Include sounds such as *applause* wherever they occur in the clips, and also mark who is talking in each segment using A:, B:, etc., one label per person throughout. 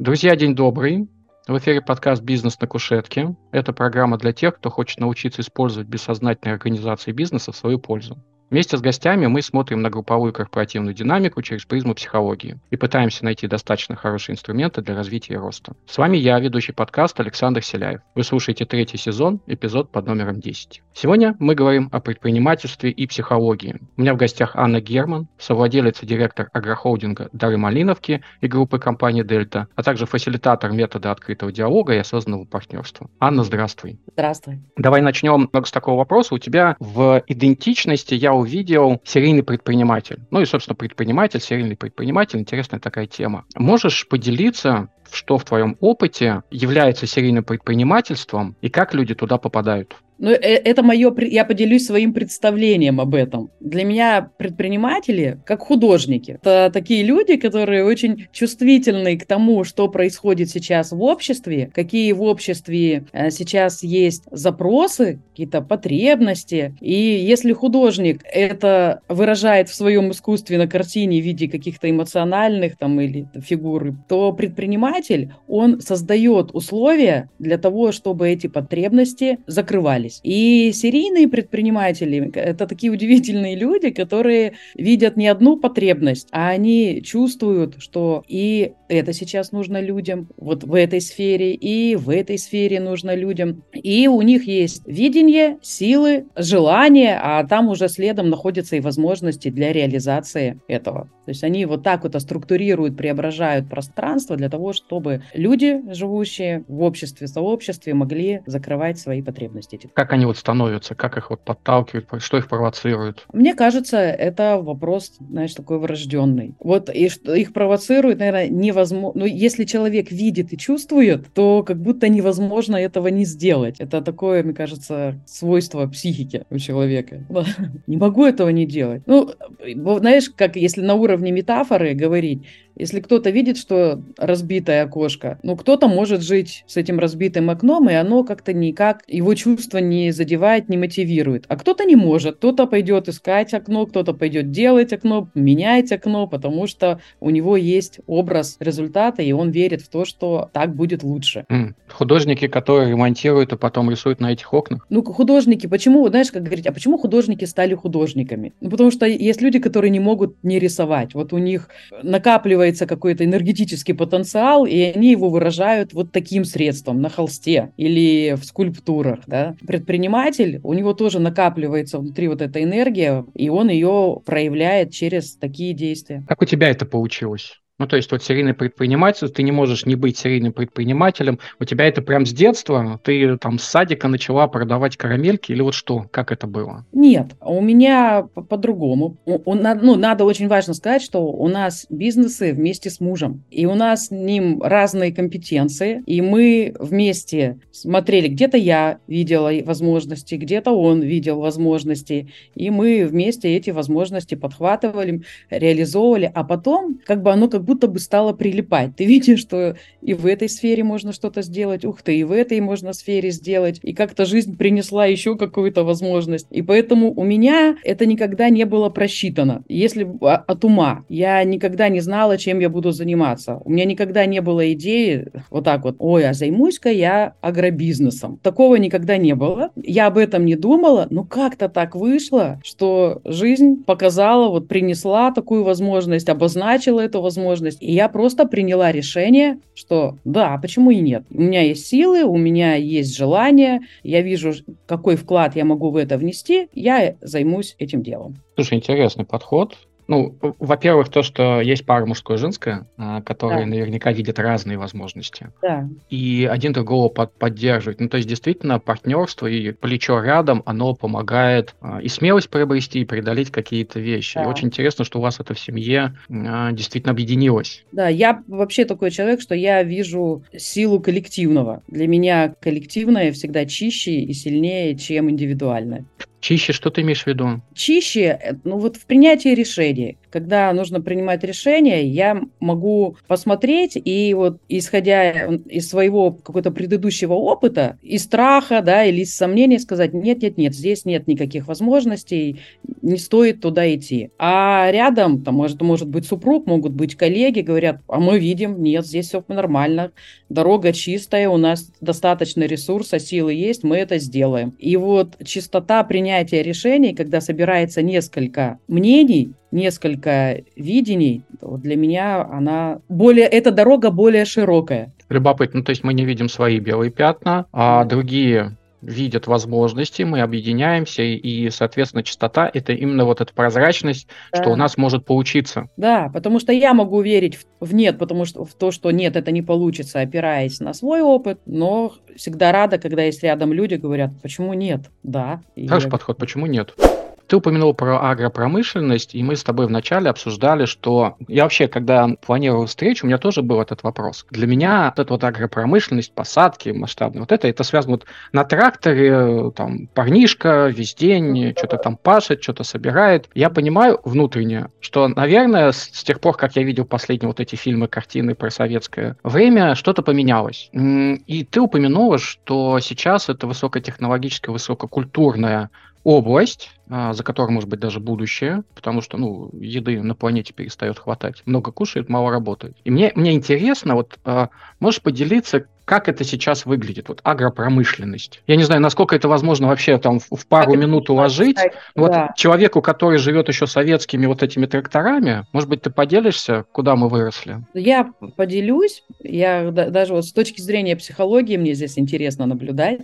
A: Друзья, день добрый. В эфире подкаст «Бизнес на кушетке». Это программа для тех, кто хочет научиться использовать бессознательные организации бизнеса в свою пользу. Вместе с гостями мы смотрим на групповую корпоративную динамику через призму психологии и пытаемся найти достаточно хорошие инструменты для развития и роста. С вами я, ведущий подкаста Александр Селяев. Вы слушаете третий сезон, эпизод под номером 10. Сегодня мы говорим о предпринимательстве и психологии. У меня в гостях Анна Герман, совладелец и директор агрохолдинга Дары Малиновки и группы компании Дельта, а также фасилитатор метода открытого диалога и осознанного партнерства. Анна, здравствуй.
B: Здравствуй.
A: Давай начнем с такого вопроса. У тебя в идентичности я увидел серийный предприниматель. Ну и, собственно, предприниматель, серийный предприниматель, интересная такая тема. Можешь поделиться, что в твоем опыте является серийным предпринимательством и как люди туда попадают?
B: Ну, э, это мое, я поделюсь своим представлением об этом. Для меня предприниматели как художники. Это такие люди, которые очень чувствительны к тому, что происходит сейчас в обществе, какие в обществе э, сейчас есть запросы, какие-то потребности. И если художник это выражает в своем искусстве на картине в виде каких-то эмоциональных там или фигуры, то предприниматель, он создает условия для того, чтобы эти потребности закрывались появились. И серийные предприниматели – это такие удивительные люди, которые видят не одну потребность, а они чувствуют, что и это сейчас нужно людям, вот в этой сфере, и в этой сфере нужно людям. И у них есть видение, силы, желание, а там уже следом находятся и возможности для реализации этого. То есть они вот так вот структурируют, преображают пространство для того, чтобы люди, живущие в обществе, сообществе, могли закрывать свои потребности
A: как они вот становятся, как их вот подталкивают, что их провоцирует?
B: Мне кажется, это вопрос, знаешь, такой врожденный. Вот и что их провоцирует, наверное, невозможно. Ну, если человек видит и чувствует, то как будто невозможно этого не сделать. Это такое, мне кажется, свойство психики у человека. *laughs* Не могу этого не делать. Ну, знаешь, как если на уровне метафоры говорить, если кто-то видит, что разбитое окошко, ну, кто-то может жить с этим разбитым окном, и оно как-то никак его чувства не задевает, не мотивирует. А кто-то не может. Кто-то пойдет искать окно, кто-то пойдет делать окно, менять окно, потому что у него есть образ результата, и он верит в то, что так будет лучше.
A: Mm. Художники, которые ремонтируют и потом рисуют на этих окнах?
B: Ну, художники, почему, знаешь, как говорить, а почему художники стали художниками? Ну, потому что есть люди, которые не могут не рисовать. Вот у них накапливается накапливается какой-то энергетический потенциал, и они его выражают вот таким средством на холсте или в скульптурах. Да? Предприниматель, у него тоже накапливается внутри вот эта энергия, и он ее проявляет через такие действия.
A: Как у тебя это получилось? Ну, то есть вот серийный предприниматель, ты не можешь не быть серийным предпринимателем. У тебя это прям с детства? Ты там с садика начала продавать карамельки или вот что? Как это было?
B: Нет, у меня по-другому. Ну, надо очень важно сказать, что у нас бизнесы вместе с мужем. И у нас с ним разные компетенции. И мы вместе смотрели, где-то я видела возможности, где-то он видел возможности. И мы вместе эти возможности подхватывали, реализовывали. А потом как бы оно как будто бы стало прилипать. Ты видишь, что и в этой сфере можно что-то сделать, ух ты, и в этой можно сфере сделать, и как-то жизнь принесла еще какую-то возможность. И поэтому у меня это никогда не было просчитано. Если от ума, я никогда не знала, чем я буду заниматься. У меня никогда не было идеи вот так вот, ой, а займусь-ка я агробизнесом. Такого никогда не было. Я об этом не думала, но как-то так вышло, что жизнь показала, вот принесла такую возможность, обозначила эту возможность, возможность. И я просто приняла решение, что да, почему и нет. У меня есть силы, у меня есть желание, я вижу, какой вклад я могу в это внести, я займусь этим делом.
A: Слушай, интересный подход. Ну, во-первых, то, что есть пара мужское и женское, а, которые да. наверняка видят разные возможности.
B: Да.
A: И один другого под поддерживает. Ну, то есть, действительно, партнерство и плечо рядом, оно помогает а, и смелость приобрести, и преодолеть какие-то вещи. Да. И очень интересно, что у вас это в семье а, действительно объединилось.
B: Да, я вообще такой человек, что я вижу силу коллективного. Для меня коллективное всегда чище и сильнее, чем индивидуальное.
A: Чище, что ты имеешь в виду?
B: Чище, э, ну вот в принятии решений. Когда нужно принимать решение, я могу посмотреть и вот исходя из своего какого-то предыдущего опыта, из страха, да, или из сомнений сказать, нет, нет, нет, здесь нет никаких возможностей, не стоит туда идти. А рядом, там, может, может быть супруг, могут быть коллеги, говорят, а мы видим, нет, здесь все нормально, дорога чистая, у нас достаточно ресурса, силы есть, мы это сделаем. И вот чистота принятия решений, когда собирается несколько мнений, несколько видений, вот для меня она более, эта дорога более широкая.
A: Любопытно, то есть мы не видим свои белые пятна, а другие видят возможности, мы объединяемся, и, соответственно, чистота – это именно вот эта прозрачность, да. что у нас может получиться.
B: Да, потому что я могу верить в, в нет, потому что в то, что нет, это не получится, опираясь на свой опыт, но всегда рада, когда есть рядом люди, говорят, почему нет? Да.
A: Хороший и... подход, почему нет? Ты упомянул про агропромышленность, и мы с тобой вначале обсуждали, что я вообще, когда планировал встречу, у меня тоже был этот вопрос. Для меня вот эта вот агропромышленность, посадки масштабные, вот это, это связано вот на тракторе, там, парнишка весь день что-то там пашет, что-то собирает. Я понимаю внутренне, что, наверное, с, с тех пор, как я видел последние вот эти фильмы, картины про советское время, что-то поменялось. И ты упомянула, что сейчас это высокотехнологическая, высококультурная область, а, за которой может быть даже будущее, потому что ну, еды на планете перестает хватать. Много кушают, мало работают. И мне, мне интересно, вот а, можешь поделиться, как это сейчас выглядит, вот агропромышленность. Я не знаю, насколько это возможно вообще там в пару как минут уложить. Да. Вот человеку, который живет еще советскими вот этими тракторами, может быть, ты поделишься, куда мы выросли?
B: Я поделюсь. Я даже вот с точки зрения психологии мне здесь интересно наблюдать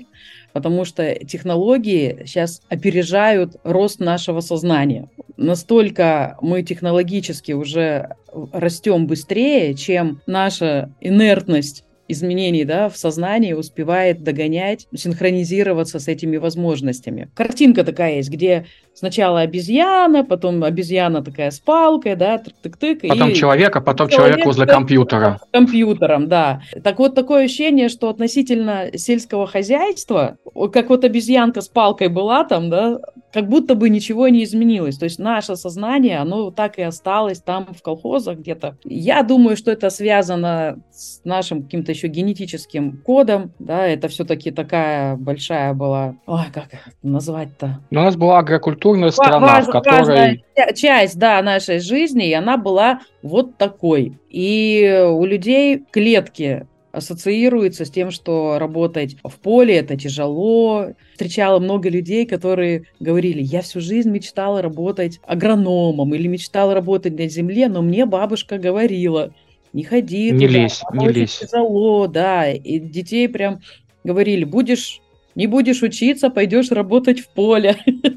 B: потому что технологии сейчас опережают рост нашего сознания. Настолько мы технологически уже растем быстрее, чем наша инертность изменений да, в сознании успевает догонять, синхронизироваться с этими возможностями. Картинка такая есть, где сначала обезьяна, потом обезьяна такая с палкой, да, тык-тык-тык.
A: Потом и человек, а потом человек, человек возле компьютера.
B: Компьютером, да. Так вот, такое ощущение, что относительно сельского хозяйства, как вот обезьянка с палкой была там, да, как будто бы ничего не изменилось. То есть наше сознание, оно так и осталось там в колхозах где-то. Я думаю, что это связано с нашим каким-то еще генетическим кодом, да, это все-таки такая большая была, ой, как назвать-то?
A: Ну, у нас была агрокультурная страна, Важ, в которой...
B: Часть, да, нашей жизни, и она была вот такой. И у людей клетки ассоциируется с тем, что работать в поле это тяжело. Встречала много людей, которые говорили, я всю жизнь мечтала работать агрономом или мечтала работать на земле, но мне бабушка говорила, не ходи
A: не туда, лезь, не лезь.
B: тяжело, да, и детей прям говорили, будешь не будешь учиться, пойдешь работать в поле.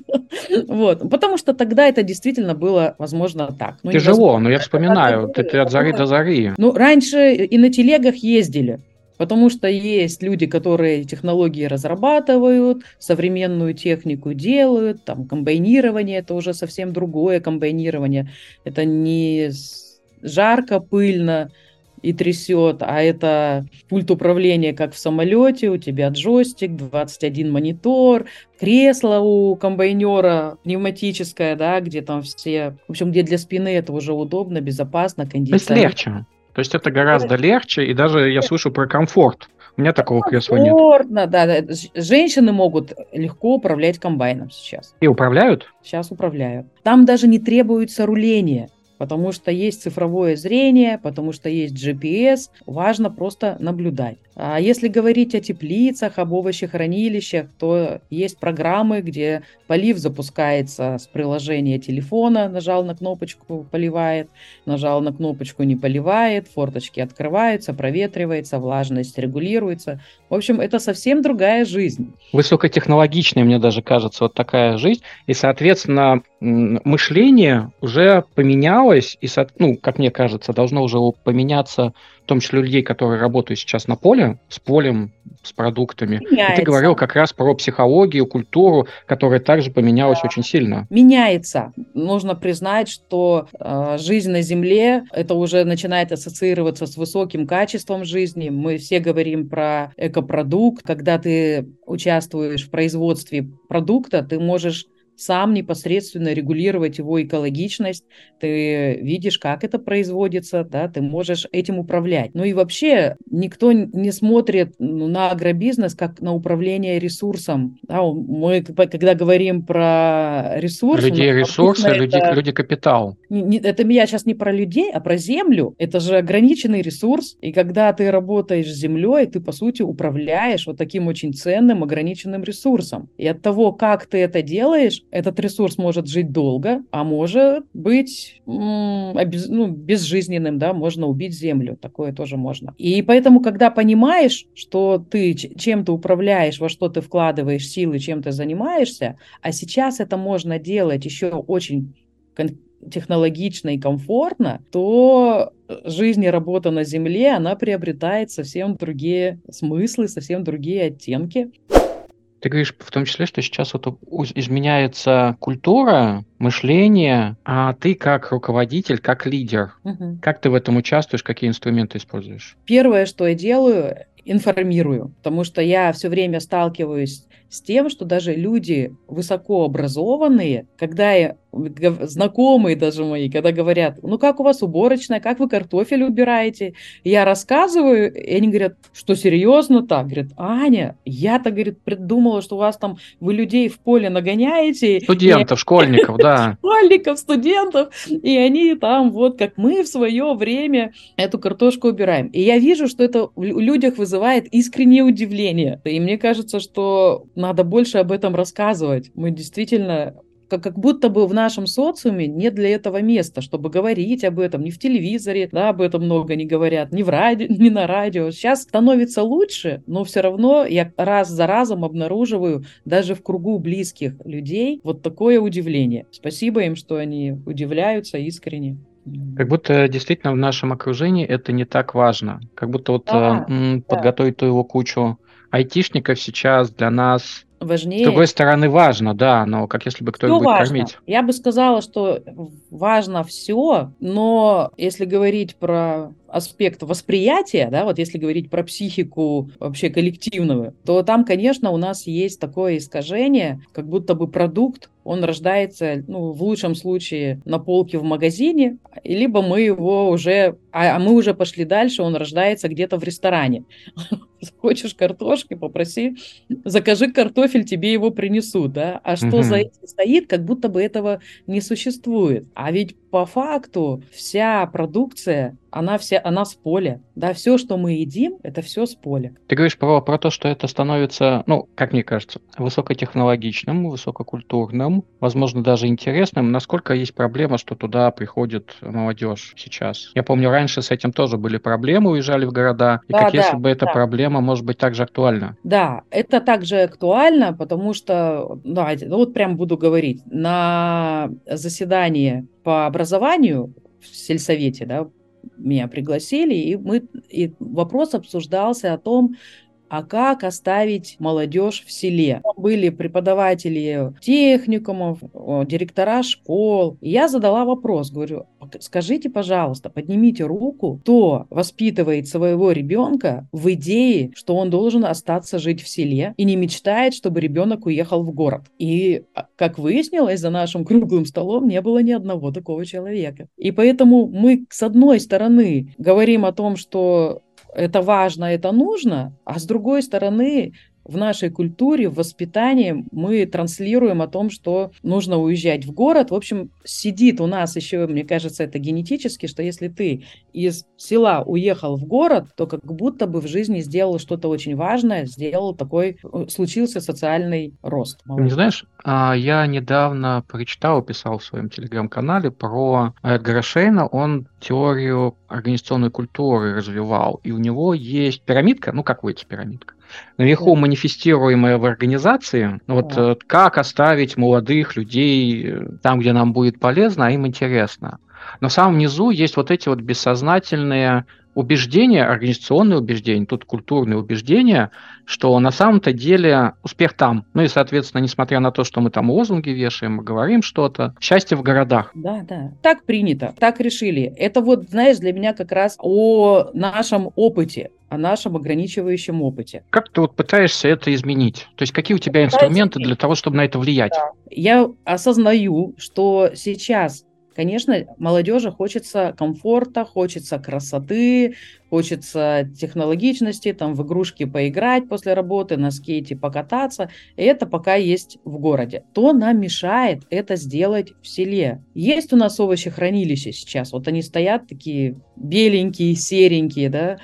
B: *laughs* вот. Потому что тогда это действительно было возможно так.
A: Ну, Тяжело, но я вспоминаю, ты, ты от зари до зари.
B: Ну, раньше и на телегах ездили. Потому что есть люди, которые технологии разрабатывают, современную технику делают, там комбайнирование это уже совсем другое комбайнирование. Это не жарко, пыльно, и трясет, а это пульт управления, как в самолете, у тебя джойстик, 21 монитор, кресло у комбайнера пневматическое, да, где там все, в общем, где для спины это уже удобно, безопасно, кондиционер.
A: То есть легче. То есть это гораздо легче, и даже я слышу про комфорт. У меня такого кресла нет.
B: Комфортно, да, да. Женщины могут легко управлять комбайном сейчас.
A: И управляют?
B: Сейчас управляют. Там даже не требуется руление потому что есть цифровое зрение, потому что есть GPS, важно просто наблюдать. А если говорить о теплицах, об овощехранилищах, то есть программы, где полив запускается с приложения телефона, нажал на кнопочку, поливает, нажал на кнопочку, не поливает, форточки открываются, проветривается, влажность регулируется. В общем, это совсем другая жизнь.
A: Высокотехнологичная, мне даже кажется, вот такая жизнь. И, соответственно, мышление уже поменялось, и, ну, как мне кажется, должно уже поменяться том числе людей, которые работают сейчас на поле, с полем, с продуктами. Меняется. И ты говорил как раз про психологию, культуру, которая также поменялась да. очень сильно.
B: Меняется. Нужно признать, что э, жизнь на Земле это уже начинает ассоциироваться с высоким качеством жизни. Мы все говорим про экопродукт. Когда ты участвуешь в производстве продукта, ты можешь сам непосредственно регулировать его экологичность, ты видишь, как это производится, да, ты можешь этим управлять. Ну и вообще никто не смотрит ну, на агробизнес как на управление ресурсом. Да, мы, когда говорим про ресурсы...
A: Людей ресурсы, люди, это, люди капитал.
B: Не, не, это я сейчас не про людей, а про землю. Это же ограниченный ресурс. И когда ты работаешь с землей, ты, по сути, управляешь вот таким очень ценным ограниченным ресурсом. И от того, как ты это делаешь, этот ресурс может жить долго, а может быть ну, безжизненным, да, можно убить землю, такое тоже можно. И поэтому, когда понимаешь, что ты чем-то управляешь, во что ты вкладываешь силы, чем ты занимаешься, а сейчас это можно делать еще очень технологично и комфортно, то жизнь и работа на Земле, она приобретает совсем другие смыслы, совсем другие оттенки.
A: Ты говоришь в том числе, что сейчас вот изменяется культура, мышление, а ты как руководитель, как лидер, угу. как ты в этом участвуешь, какие инструменты используешь?
B: Первое, что я делаю, информирую, потому что я все время сталкиваюсь с тем, что даже люди высокообразованные, когда знакомые даже мои, когда говорят, ну как у вас уборочная, как вы картофель убираете, я рассказываю, и они говорят, что серьезно так? Говорят, Аня, я-то, говорит, придумала, что у вас там, вы людей в поле нагоняете.
A: Студентов, и... школьников, да. *laughs*
B: Школьников, студентов, и они там вот, как мы в свое время эту картошку убираем. И я вижу, что это в людях вызывает искреннее удивление. И мне кажется, что надо больше об этом рассказывать. Мы действительно как, как будто бы в нашем социуме нет для этого места, чтобы говорить об этом. Ни в телевизоре, да, об этом много не говорят, ни в радио, *laughs* ни на радио. Сейчас становится лучше, но все равно я раз за разом обнаруживаю даже в кругу близких людей вот такое удивление. Спасибо им, что они удивляются искренне.
A: Как будто действительно в нашем окружении это не так важно. Как будто вот да, э, подготовить ту его кучу айтишников сейчас для нас важнее. С другой стороны, важно, да, но как если бы кто-то будет важно. кормить.
B: Я бы сказала, что важно все, но если говорить про аспект восприятия, да, вот если говорить про психику вообще коллективного, то там, конечно, у нас есть такое искажение, как будто бы продукт, он рождается, ну, в лучшем случае на полке в магазине, либо мы его уже, а, а мы уже пошли дальше, он рождается где-то в ресторане. *laughs* Хочешь картошки, попроси, закажи картофель, тебе его принесут, да, а что за этим стоит, как будто бы этого не существует. А ведь по факту вся продукция, она вся, она с поля. Да, все, что мы едим, это все с поля.
A: Ты говоришь про, про то, что это становится, ну, как мне кажется, высокотехнологичным, высококультурным, возможно, даже интересным. Насколько есть проблема, что туда приходит молодежь сейчас? Я помню, раньше с этим тоже были проблемы, уезжали в города. И да, как да, если бы эта да. проблема, может быть, также актуальна?
B: Да, это также актуально, потому что, да, ну вот прям буду говорить, на заседании по образованию в сельсовете, да, меня пригласили, и мы и вопрос обсуждался о том, а как оставить молодежь в селе. Были преподаватели техникумов, директора школ. И я задала вопрос, говорю, скажите, пожалуйста, поднимите руку, кто воспитывает своего ребенка в идее, что он должен остаться жить в селе и не мечтает, чтобы ребенок уехал в город. И, а, как выяснилось, за нашим круглым столом не было ни одного такого человека. И поэтому мы, с одной стороны, говорим о том, что это важно, это нужно, а с другой стороны, в нашей культуре, в воспитании мы транслируем о том, что нужно уезжать в город. В общем, сидит у нас еще, мне кажется, это генетически, что если ты из села уехал в город, то как будто бы в жизни сделал что-то очень важное, сделал такой, э, случился социальный рост.
A: Не знаешь, я недавно прочитал, писал в своем телеграм-канале про Эдгара Шейна. Он теорию организационной культуры развивал, и у него есть пирамидка, ну как выйти пирамидка, наверху манифестируемое в организации, вот да. Э, как оставить молодых людей э, там, где нам будет полезно, а им интересно. Но в самом низу есть вот эти вот бессознательные убеждения, организационные убеждения, тут культурные убеждения, что на самом-то деле успех там. Ну и, соответственно, несмотря на то, что мы там лозунги вешаем, говорим что-то, счастье в городах.
B: Да, да. Так принято, так решили. Это вот, знаешь, для меня как раз о нашем опыте о нашем ограничивающем опыте.
A: Как ты вот пытаешься это изменить? То есть какие у тебя инструменты для того, чтобы на это влиять? Да.
B: Я осознаю, что сейчас Конечно, молодежи хочется комфорта, хочется красоты, хочется технологичности, там в игрушки поиграть после работы, на скейте покататься. И это пока есть в городе. То нам мешает это сделать в селе. Есть у нас овощехранилища сейчас. Вот они стоят такие беленькие, серенькие, да,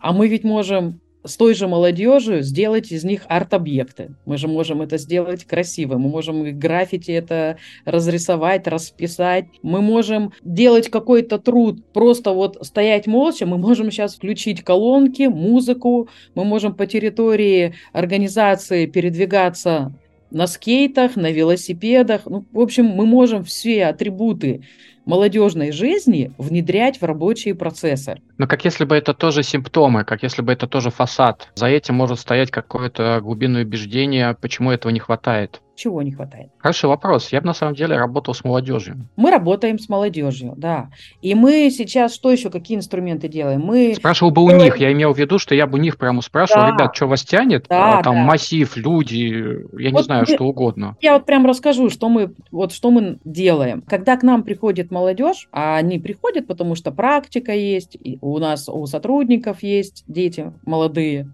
B: а мы ведь можем с той же молодежью сделать из них арт-объекты. Мы же можем это сделать красиво, мы можем граффити это разрисовать, расписать, мы можем делать какой-то труд, просто вот стоять молча, мы можем сейчас включить колонки, музыку, мы можем по территории организации передвигаться на скейтах, на велосипедах. Ну, в общем, мы можем все атрибуты молодежной жизни внедрять в рабочие процессы.
A: Но как если бы это тоже симптомы, как если бы это тоже фасад. За этим может стоять какое-то глубинное убеждение, почему этого не хватает.
B: Чего не хватает?
A: Хороший вопрос. Я бы на самом деле работал с молодежью.
B: Мы работаем с молодежью, да. И мы сейчас что еще, какие инструменты делаем? Мы
A: Спрашивал бы у них, я имел в виду, что я бы у них прямо спрашивал, да. ребят, что вас тянет? Да, а, Там да. массив, люди, я вот не знаю, мы, что угодно.
B: Я вот прям расскажу, что мы, вот что мы делаем. Когда к нам приходит молодежь, а они приходят, потому что практика есть, и у нас у сотрудников есть дети молодые,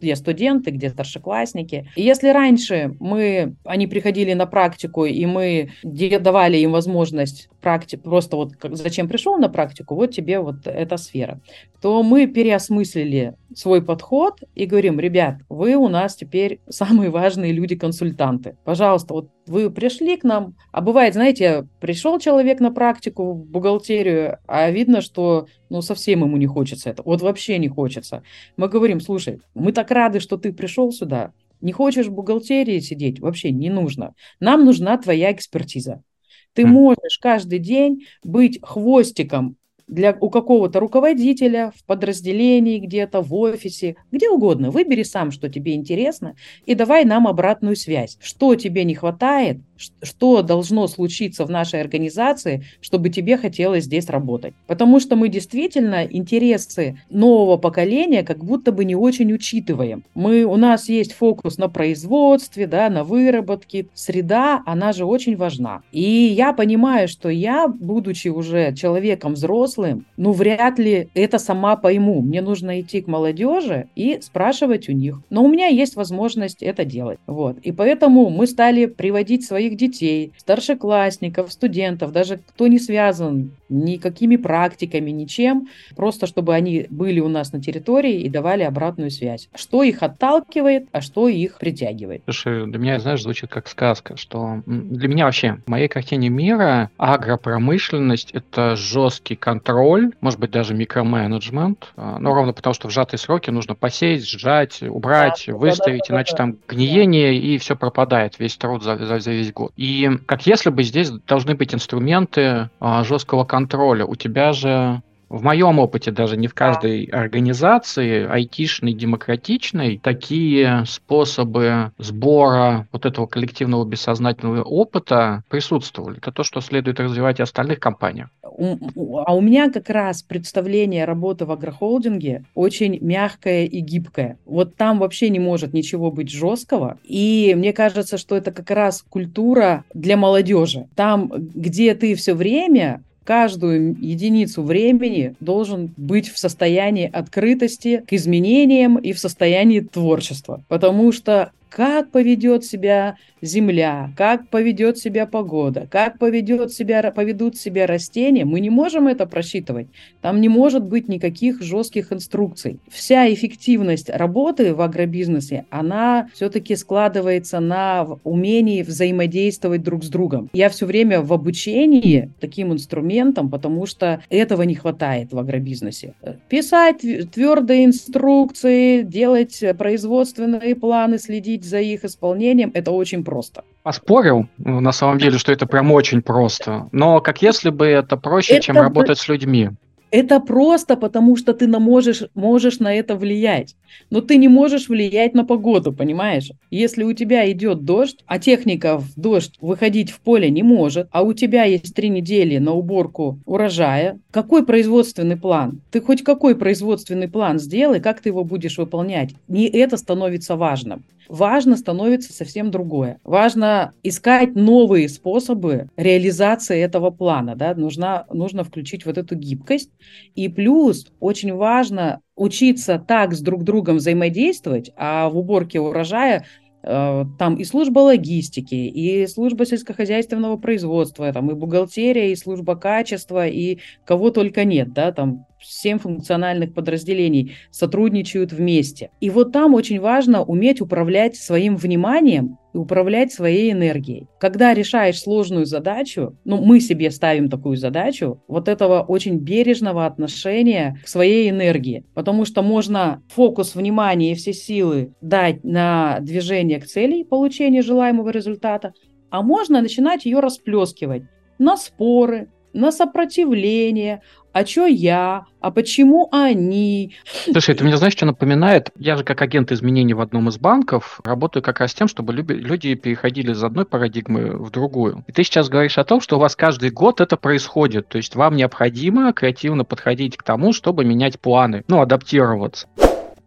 B: где студенты, где старшеклассники. И если раньше мы, они приходили на практику, и мы давали им возможность практи просто вот как, зачем пришел на практику, вот тебе вот эта сфера, то мы переосмыслили свой подход и говорим, ребят, вы у нас теперь самые важные люди-консультанты. Пожалуйста, вот вы пришли к нам, а бывает, знаете, пришел человек на практику в бухгалтерию, а видно, что ну совсем ему не хочется это, вот вообще не хочется. Мы говорим, слушай, мы так рады, что ты пришел сюда, не хочешь в бухгалтерии сидеть? Вообще не нужно. Нам нужна твоя экспертиза. Ты можешь каждый день быть хвостиком для, у какого-то руководителя в подразделении где-то, в офисе, где угодно. Выбери сам, что тебе интересно, и давай нам обратную связь. Что тебе не хватает, что должно случиться в нашей организации, чтобы тебе хотелось здесь работать. Потому что мы действительно интересы нового поколения как будто бы не очень учитываем. Мы, у нас есть фокус на производстве, да, на выработке. Среда, она же очень важна. И я понимаю, что я, будучи уже человеком взрослым, ну, вряд ли это сама пойму. Мне нужно идти к молодежи и спрашивать у них. Но у меня есть возможность это делать. Вот. И поэтому мы стали приводить свои своих детей, старшеклассников, студентов, даже кто не связан никакими практиками, ничем, просто чтобы они были у нас на территории и давали обратную связь. Что их отталкивает, а что их притягивает.
A: Слушай, для меня, знаешь, звучит как сказка, что для меня вообще, в моей картине мира агропромышленность — это жесткий контроль, может быть, даже микроменеджмент, а, но ровно потому, что в сжатые сроки нужно посеять, сжать, убрать, да, выставить, да, да, иначе да, там гниение и все пропадает, весь труд за, за, за весь год. И как если бы здесь должны быть инструменты а, жесткого контроля. У тебя же в моем опыте даже не в каждой организации, айтишной, демократичной, такие способы сбора вот этого коллективного бессознательного опыта присутствовали. Это то, что следует развивать и остальных компаниях.
B: А у меня как раз представление работы в агрохолдинге очень мягкое и гибкое. Вот там вообще не может ничего быть жесткого. И мне кажется, что это как раз культура для молодежи. Там, где ты все время каждую единицу времени должен быть в состоянии открытости к изменениям и в состоянии творчества. Потому что как поведет себя земля, как поведет себя погода, как поведет себя, поведут себя растения, мы не можем это просчитывать. Там не может быть никаких жестких инструкций. Вся эффективность работы в агробизнесе, она все-таки складывается на умении взаимодействовать друг с другом. Я все время в обучении таким инструментом, потому что этого не хватает в агробизнесе. Писать твердые инструкции, делать производственные планы, следить следить за их исполнением, это очень просто.
A: Поспорил, на самом деле, что это прям очень просто. Но как если бы это проще, это чем работать с людьми.
B: Это просто потому, что ты можешь, можешь на это влиять. Но ты не можешь влиять на погоду, понимаешь? Если у тебя идет дождь, а техника в дождь выходить в поле не может, а у тебя есть три недели на уборку урожая, какой производственный план? Ты хоть какой производственный план сделай, как ты его будешь выполнять? Не это становится важным. Важно становится совсем другое. Важно искать новые способы реализации этого плана. Да? Нужно, нужно включить вот эту гибкость. И плюс очень важно учиться так с друг другом взаимодействовать, а в уборке урожая э, там и служба логистики, и служба сельскохозяйственного производства, там и бухгалтерия, и служба качества, и кого только нет, да, там семь функциональных подразделений сотрудничают вместе. И вот там очень важно уметь управлять своим вниманием и управлять своей энергией. Когда решаешь сложную задачу, ну, мы себе ставим такую задачу, вот этого очень бережного отношения к своей энергии, потому что можно фокус внимания и все силы дать на движение к цели получения желаемого результата, а можно начинать ее расплескивать на споры, на сопротивление, а что я, а почему они.
A: Слушай, это мне знаешь, что напоминает? Я же как агент изменений в одном из банков работаю как раз тем, чтобы люди переходили из одной парадигмы в другую. И ты сейчас говоришь о том, что у вас каждый год это происходит, то есть вам необходимо креативно подходить к тому, чтобы менять планы, ну, адаптироваться.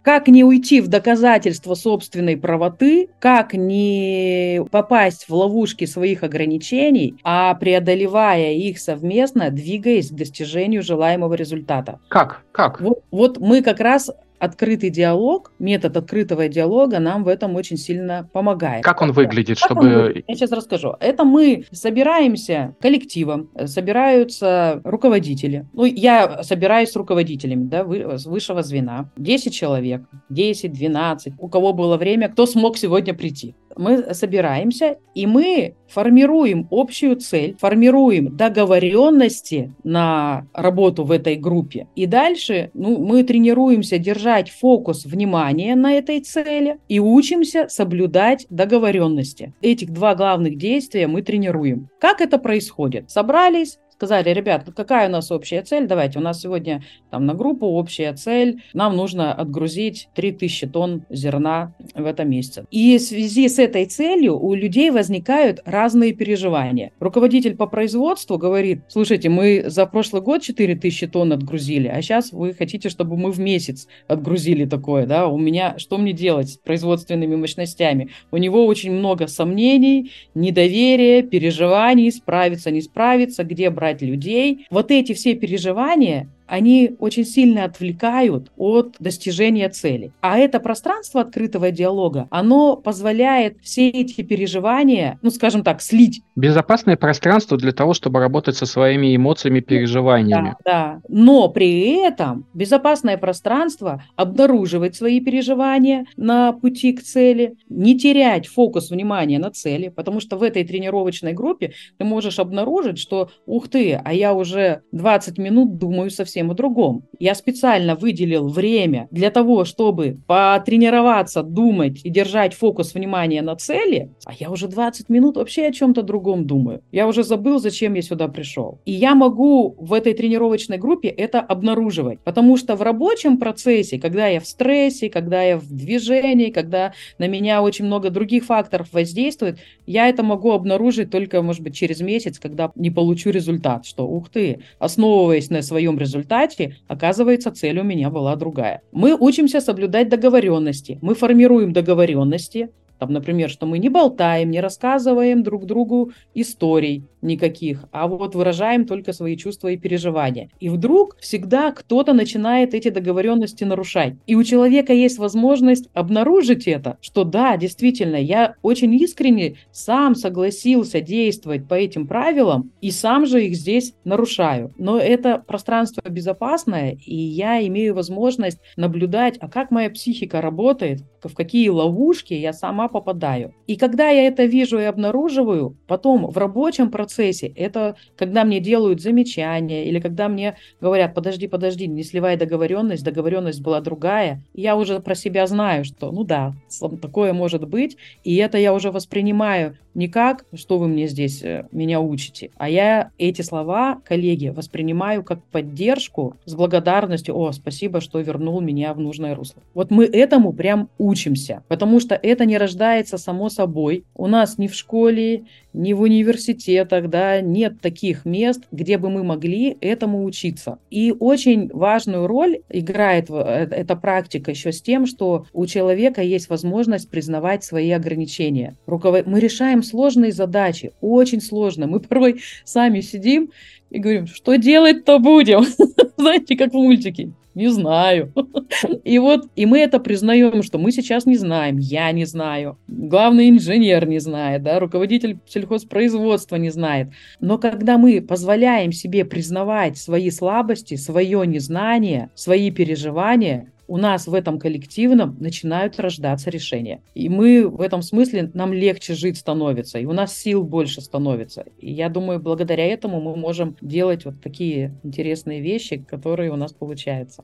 B: Как не уйти в доказательство собственной правоты, как не попасть в ловушки своих ограничений, а преодолевая их совместно, двигаясь к достижению желаемого результата.
A: Как? Как?
B: Вот, вот мы как раз открытый диалог, метод открытого диалога нам в этом очень сильно помогает.
A: Как он выглядит, как чтобы... Он,
B: я сейчас расскажу. Это мы собираемся коллективом, собираются руководители. Ну, я собираюсь с руководителями, да, с высшего звена. 10 человек, 10, 12, у кого было время, кто смог сегодня прийти мы собираемся, и мы формируем общую цель, формируем договоренности на работу в этой группе. И дальше ну, мы тренируемся держать фокус внимания на этой цели и учимся соблюдать договоренности. Этих два главных действия мы тренируем. Как это происходит? Собрались, сказали, ребят, ну какая у нас общая цель? Давайте, у нас сегодня там на группу общая цель. Нам нужно отгрузить 3000 тонн зерна в этом месяце. И в связи с этой целью у людей возникают разные переживания. Руководитель по производству говорит, слушайте, мы за прошлый год 4000 тонн отгрузили, а сейчас вы хотите, чтобы мы в месяц отгрузили такое, да? У меня, что мне делать с производственными мощностями? У него очень много сомнений, недоверия, переживаний, справиться, не справиться, где брать брать людей. Вот эти все переживания, они очень сильно отвлекают от достижения цели. А это пространство открытого диалога, оно позволяет все эти переживания, ну, скажем так, слить.
A: Безопасное пространство для того, чтобы работать со своими эмоциями, переживаниями.
B: Да, да. Но при этом безопасное пространство обнаруживать свои переживания на пути к цели, не терять фокус внимания на цели, потому что в этой тренировочной группе ты можешь обнаружить, что, ух ты, а я уже 20 минут думаю совсем совсем о другом. Я специально выделил время для того, чтобы потренироваться, думать и держать фокус внимания на цели, а я уже 20 минут вообще о чем-то другом думаю. Я уже забыл, зачем я сюда пришел. И я могу в этой тренировочной группе это обнаруживать, потому что в рабочем процессе, когда я в стрессе, когда я в движении, когда на меня очень много других факторов воздействует, я это могу обнаружить только, может быть, через месяц, когда не получу результат, что, ух ты, основываясь на своем результате, оказывается, цель у меня была другая. Мы учимся соблюдать договоренности. Мы формируем договоренности, там, например, что мы не болтаем, не рассказываем друг другу историй никаких, а вот выражаем только свои чувства и переживания. И вдруг всегда кто-то начинает эти договоренности нарушать. И у человека есть возможность обнаружить это, что да, действительно, я очень искренне сам согласился действовать по этим правилам и сам же их здесь нарушаю. Но это пространство безопасное, и я имею возможность наблюдать, а как моя психика работает, в какие ловушки я сама попадаю. И когда я это вижу и обнаруживаю, потом в рабочем процессе, это когда мне делают замечания или когда мне говорят, подожди, подожди, не сливай договоренность, договоренность была другая, я уже про себя знаю, что ну да, такое может быть, и это я уже воспринимаю не как, что вы мне здесь э, меня учите, а я эти слова, коллеги, воспринимаю как поддержку с благодарностью, о, спасибо, что вернул меня в нужное русло. Вот мы этому прям учимся, потому что это не рождается само собой. У нас ни в школе, ни в университетах, да, нет таких мест, где бы мы могли этому учиться. И очень важную роль играет э, эта практика еще с тем, что у человека есть возможность признавать свои ограничения. Мы решаем сложные задачи, очень сложно. Мы порой сами сидим и говорим, что делать-то будем? *laughs* Знаете, как в мультике не знаю. *laughs* И вот, и мы это признаем, что мы сейчас не знаем, я не знаю, главный инженер не знает, да, руководитель сельхозпроизводства не знает. Но когда мы позволяем себе признавать свои слабости, свое незнание, свои переживания, у нас в этом коллективном начинают рождаться решения. И мы в этом смысле, нам легче жить становится, и у нас сил больше становится. И я думаю, благодаря этому мы можем делать вот такие интересные вещи, которые у нас получаются.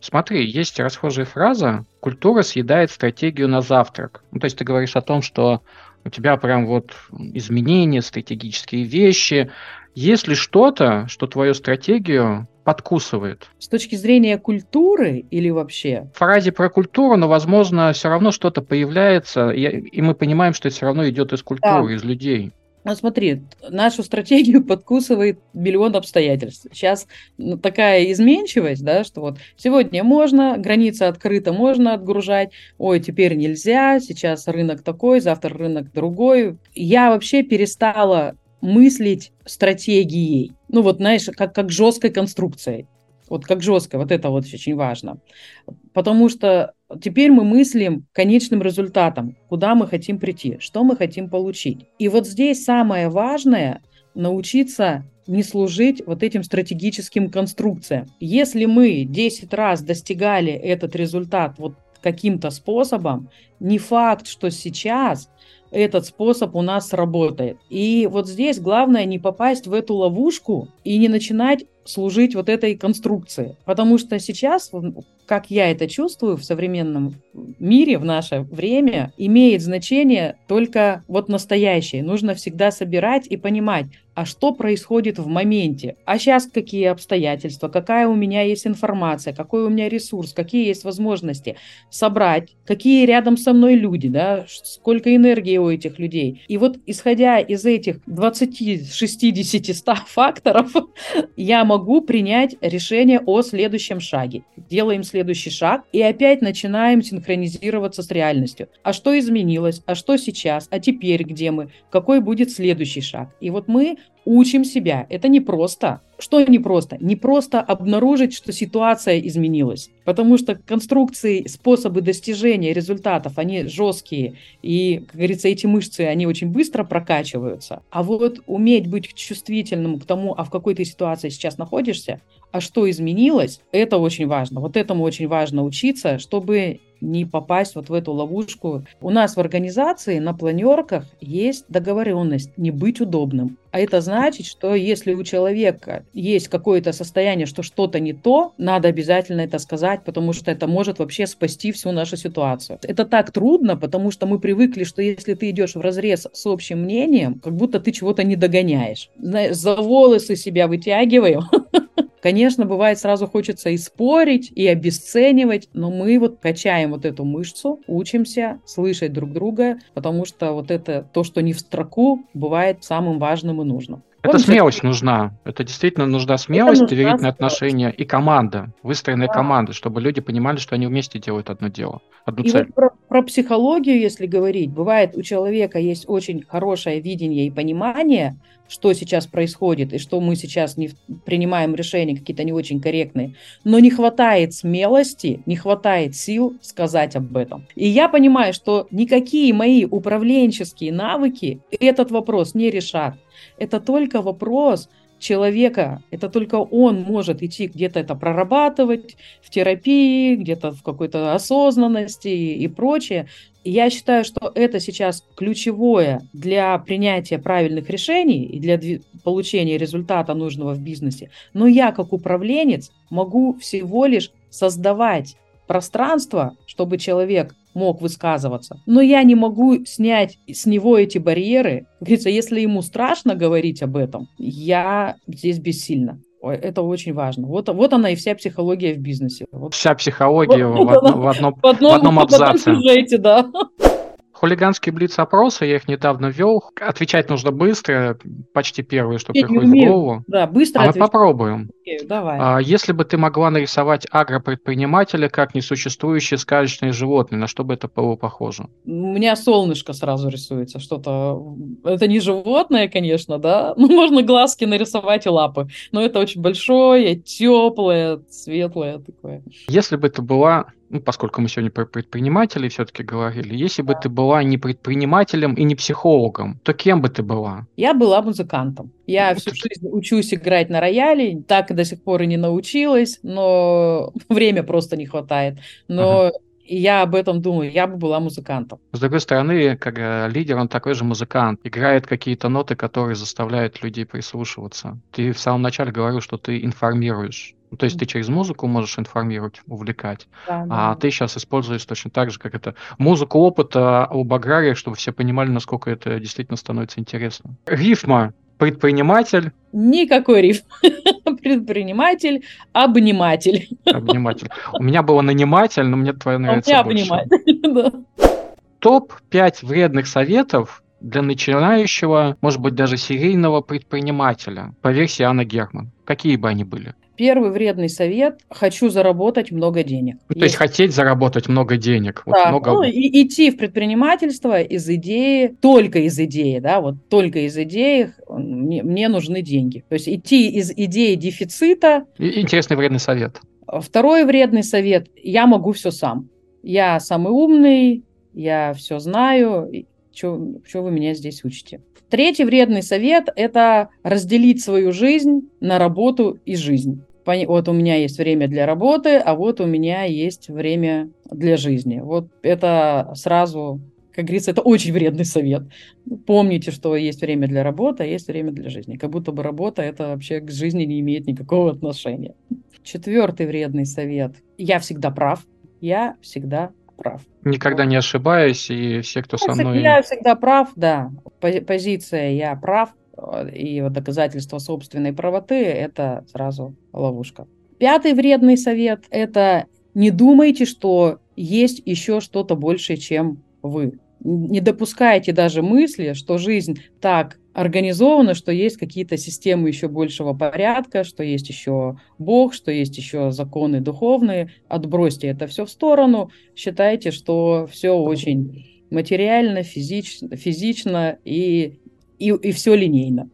A: Смотри, есть расхожая фраза «культура съедает стратегию на завтрак». Ну, то есть ты говоришь о том, что у тебя прям вот изменения, стратегические вещи. Есть ли что-то, что твою стратегию подкусывает.
B: С точки зрения культуры или вообще?
A: В фразе про культуру, но, возможно, все равно что-то появляется, и, мы понимаем, что это все равно идет из культуры, да. из людей.
B: Ну, смотри, нашу стратегию подкусывает миллион обстоятельств. Сейчас ну, такая изменчивость, да, что вот сегодня можно, граница открыта, можно отгружать, ой, теперь нельзя, сейчас рынок такой, завтра рынок другой. Я вообще перестала мыслить стратегией. Ну вот, знаешь, как, как жесткой конструкцией. Вот как жесткой, вот это вот очень важно. Потому что теперь мы мыслим конечным результатом, куда мы хотим прийти, что мы хотим получить. И вот здесь самое важное научиться не служить вот этим стратегическим конструкциям. Если мы 10 раз достигали этот результат вот каким-то способом, не факт, что сейчас этот способ у нас работает. И вот здесь главное не попасть в эту ловушку и не начинать служить вот этой конструкции. Потому что сейчас, как я это чувствую в современном мире, в наше время, имеет значение только вот настоящее. Нужно всегда собирать и понимать, а что происходит в моменте, а сейчас какие обстоятельства, какая у меня есть информация, какой у меня ресурс, какие есть возможности собрать, какие рядом со мной люди, да, сколько энергии у этих людей. И вот исходя из этих 20, 60, 100 факторов, я могу принять решение о следующем шаге. Делаем следующий шаг и опять начинаем синхронизироваться с реальностью. А что изменилось? А что сейчас? А теперь где мы? Какой будет следующий шаг? И вот мы учим себя. Это не просто. Что не просто? Не просто обнаружить, что ситуация изменилась. Потому что конструкции, способы достижения результатов, они жесткие. И, как говорится, эти мышцы, они очень быстро прокачиваются. А вот уметь быть чувствительным к тому, а в какой ты ситуации сейчас находишься, а что изменилось, это очень важно. Вот этому очень важно учиться, чтобы не попасть вот в эту ловушку. У нас в организации на планерках есть договоренность не быть удобным. А это значит, что если у человека есть какое-то состояние, что что-то не то, надо обязательно это сказать, потому что это может вообще спасти всю нашу ситуацию. Это так трудно, потому что мы привыкли, что если ты идешь в разрез с общим мнением, как будто ты чего-то не догоняешь. Знаешь, за волосы себя вытягиваем, *laughs* Конечно, бывает сразу хочется и спорить, и обесценивать, но мы вот качаем вот эту мышцу, учимся слышать друг друга, потому что вот это то, что не в строку, бывает самым важным и нужным.
A: Это Помните? смелость нужна. Это действительно нужна смелость, нужна доверительные отношения и команда, выстроенная да. команда, чтобы люди понимали, что они вместе делают одно дело, одну и цель.
B: Вот про, про психологию, если говорить, бывает у человека есть очень хорошее видение и понимание, что сейчас происходит и что мы сейчас не принимаем решения какие-то не очень корректные, но не хватает смелости, не хватает сил сказать об этом. И я понимаю, что никакие мои управленческие навыки этот вопрос не решат. Это только вопрос человека, это только он может идти где-то это прорабатывать в терапии, где-то в какой-то осознанности и прочее. И я считаю, что это сейчас ключевое для принятия правильных решений и для получения результата нужного в бизнесе. Но я, как управленец, могу всего лишь создавать пространство, чтобы человек мог высказываться. Но я не могу снять с него эти барьеры. Говорится, если ему страшно говорить об этом, я здесь бессильна. Это очень важно. Вот, вот она и вся психология в бизнесе. Вот.
A: Вся психология вот, в, одно, *laughs* в, одном, в, одном, *laughs* в одном абзаце. В одном сюжете, да. Хулиганские блиц-опросы, я их недавно вел. Отвечать нужно быстро, почти первое, что я приходит в голову.
B: Да, быстро
A: А мы попробуем.
B: Окей, давай.
A: А, если бы ты могла нарисовать агропредпринимателя как несуществующее сказочное животное, на что бы это было похоже?
B: У меня солнышко сразу рисуется, что-то... Это не животное, конечно, да? *laughs* Ну, можно глазки нарисовать и лапы. Но это очень большое, теплое, светлое такое.
A: Если бы ты была ну, поскольку мы сегодня про предпринимателей все-таки говорили, если бы ты была не предпринимателем и не психологом, то кем бы ты была?
B: Я была музыкантом. Я всю жизнь учусь играть на рояле, так и до сих пор и не научилась, но *laughs* время просто не хватает. Но ага. я об этом думаю, я бы была музыкантом.
A: С другой стороны, как э, лидер, он такой же музыкант, играет какие-то ноты, которые заставляют людей прислушиваться. Ты в самом начале говорил, что ты информируешь то есть ты через музыку можешь информировать, увлекать, да, да. а ты сейчас используешь точно так же, как это музыку опыта об аграриях, чтобы все понимали, насколько это действительно становится интересно. Рифма предприниматель.
B: Никакой рифм. *laughs* Предприниматель, обниматель.
A: Обниматель. У меня было наниматель, но мне твоя нравится а у меня больше. обниматель, *laughs* да. Топ-5 вредных советов для начинающего, может быть, даже серийного предпринимателя по версии Анны Герман. Какие бы они были?
B: Первый вредный совет – хочу заработать много денег.
A: Ну, то есть хотеть заработать много денег.
B: Да, вот много... ну, и идти в предпринимательство из идеи, только из идеи, да, вот только из идеи мне, мне нужны деньги. То есть идти из идеи дефицита.
A: Интересный вредный совет.
B: Второй вредный совет – я могу все сам. Я самый умный, я все знаю, что вы меня здесь учите. Третий вредный совет – это разделить свою жизнь на работу и жизнь вот у меня есть время для работы, а вот у меня есть время для жизни. Вот это сразу, как говорится, это очень вредный совет. Помните, что есть время для работы, а есть время для жизни. Как будто бы работа это вообще к жизни не имеет никакого отношения. Четвертый вредный совет. Я всегда прав. Я всегда прав.
A: Никогда не ошибаюсь, и все, кто я со мной...
B: Я всегда прав, да. Позиция «я прав» и доказательство собственной правоты – это сразу ловушка. Пятый вредный совет – это не думайте, что есть еще что-то большее, чем вы. Не допускайте даже мысли, что жизнь так организована, что есть какие-то системы еще большего порядка, что есть еще Бог, что есть еще законы духовные. Отбросьте это все в сторону. Считайте, что все очень материально, физично, физично и и, и все линейно.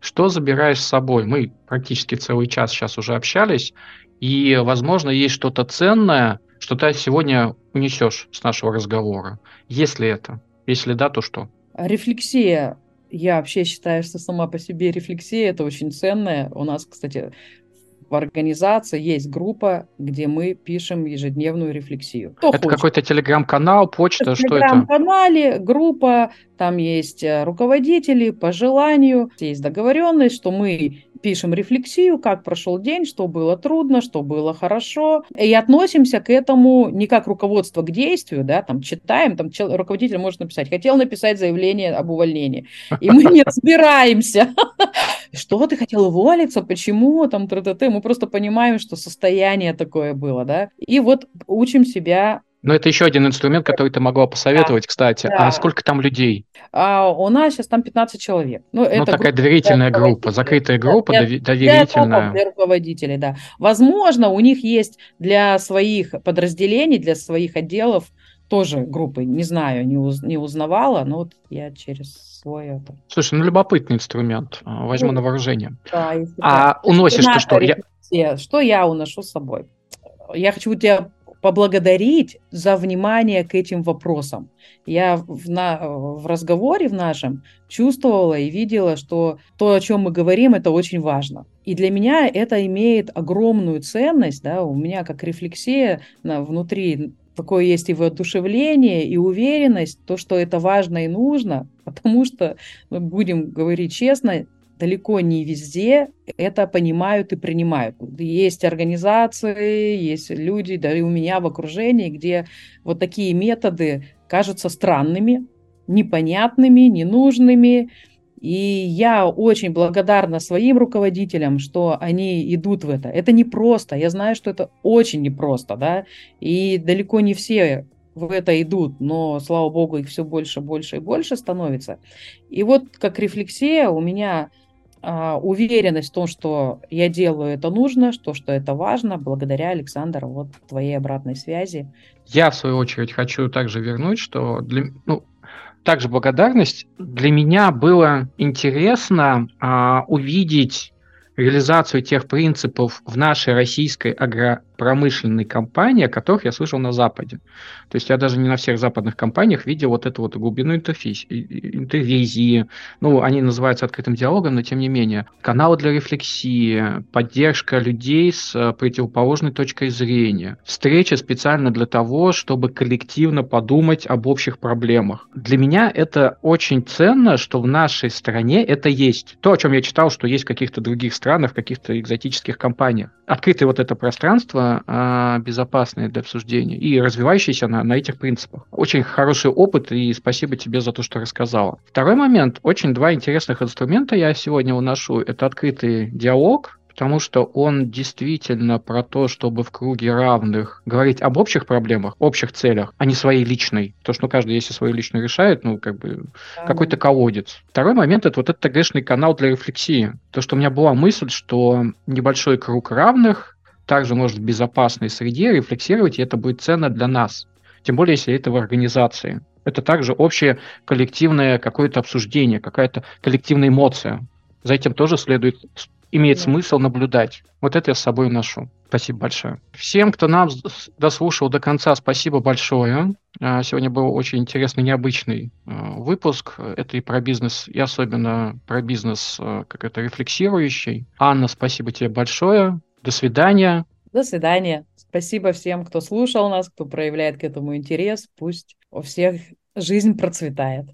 A: Что забираешь с собой? Мы практически целый час сейчас уже общались, и, возможно, есть что-то ценное, что ты сегодня унесешь с нашего разговора. Если это? Если да, то что?
B: Рефлексия. Я вообще считаю, что сама по себе рефлексия это очень ценная. У нас, кстати, в организации есть группа, где мы пишем ежедневную рефлексию.
A: Кто это какой-то телеграм-канал, почта,
B: это
A: что
B: это? В телеграм-канале группа, там есть э, руководители по желанию, есть договоренность, что мы пишем рефлексию, как прошел день, что было трудно, что было хорошо, и относимся к этому не как руководство к действию, да, там читаем, там руководитель может написать, хотел написать заявление об увольнении, и мы не *laughs* разбираемся, *laughs* что ты хотел уволиться, почему, там, т -т -т. мы просто понимаем, что состояние такое было, да, и вот учим себя
A: но это еще один инструмент, который ты могла посоветовать, да, кстати. Да. А сколько там людей?
B: А, у нас сейчас там 15 человек.
A: Ну, ну это такая доверительная группа, закрытая группа, для, доверительная. Для
B: руководителей, да. Возможно, у них есть для своих подразделений, для своих отделов тоже группы. Не знаю, не, уз, не узнавала, но вот я через свой это.
A: Слушай, ну любопытный инструмент. А, возьму ну, на вооружение. Да, а уносишь ты что?
B: Я... Что я уношу с собой? Я хочу тебя поблагодарить за внимание к этим вопросам. Я в, на, в разговоре в нашем чувствовала и видела, что то, о чем мы говорим, это очень важно. И для меня это имеет огромную ценность, да, у меня как рефлексия на, внутри такое есть и воодушевление, и уверенность, то, что это важно и нужно, *laughs* потому что, мы будем говорить честно, далеко не везде это понимают и принимают. Есть организации, есть люди, да и у меня в окружении, где вот такие методы кажутся странными, непонятными, ненужными. И я очень благодарна своим руководителям, что они идут в это. Это непросто. Я знаю, что это очень непросто, да, и далеко не все в это идут, но, слава богу, их все больше, больше и больше становится. И вот как рефлексия у меня а, уверенность в том, что я делаю это нужно, что, что это важно, благодаря, Александру, вот твоей обратной связи.
A: Я, в свою очередь, хочу также вернуть, что для, ну, также благодарность. Для меня было интересно а, увидеть реализацию тех принципов в нашей российской агро промышленной компании, о которых я слышал на Западе. То есть я даже не на всех западных компаниях видел вот эту вот глубину интервизии. Ну, они называются открытым диалогом, но тем не менее. Каналы для рефлексии, поддержка людей с э, противоположной точкой зрения. Встреча специально для того, чтобы коллективно подумать об общих проблемах. Для меня это очень ценно, что в нашей стране это есть. То, о чем я читал, что есть в каких-то других странах, в каких-то экзотических компаниях. Открытое вот это пространство а, безопасные для обсуждения и развивающиеся на, на этих принципах. Очень хороший опыт, и спасибо тебе за то, что рассказала. Второй момент. Очень два интересных инструмента я сегодня уношу. Это открытый диалог, потому что он действительно про то, чтобы в круге равных говорить об общих проблемах, общих целях, а не своей личной. То, что ну, каждый, если свою личную решает, ну, как бы, да. какой-то колодец. Второй момент — это вот этот грешный канал для рефлексии. То, что у меня была мысль, что небольшой круг равных также может в безопасной среде рефлексировать, и это будет ценно для нас. Тем более, если это в организации. Это также общее коллективное какое-то обсуждение, какая-то коллективная эмоция. За этим тоже следует, имеет да. смысл наблюдать. Вот это я с собой ношу. Спасибо большое. Всем, кто нам дослушал до конца, спасибо большое. А, сегодня был очень интересный, необычный а, выпуск. Это и про бизнес, и особенно про бизнес а, как это рефлексирующий. Анна, спасибо тебе большое. До свидания.
B: До свидания. Спасибо всем, кто слушал нас, кто проявляет к этому интерес. Пусть у всех жизнь процветает.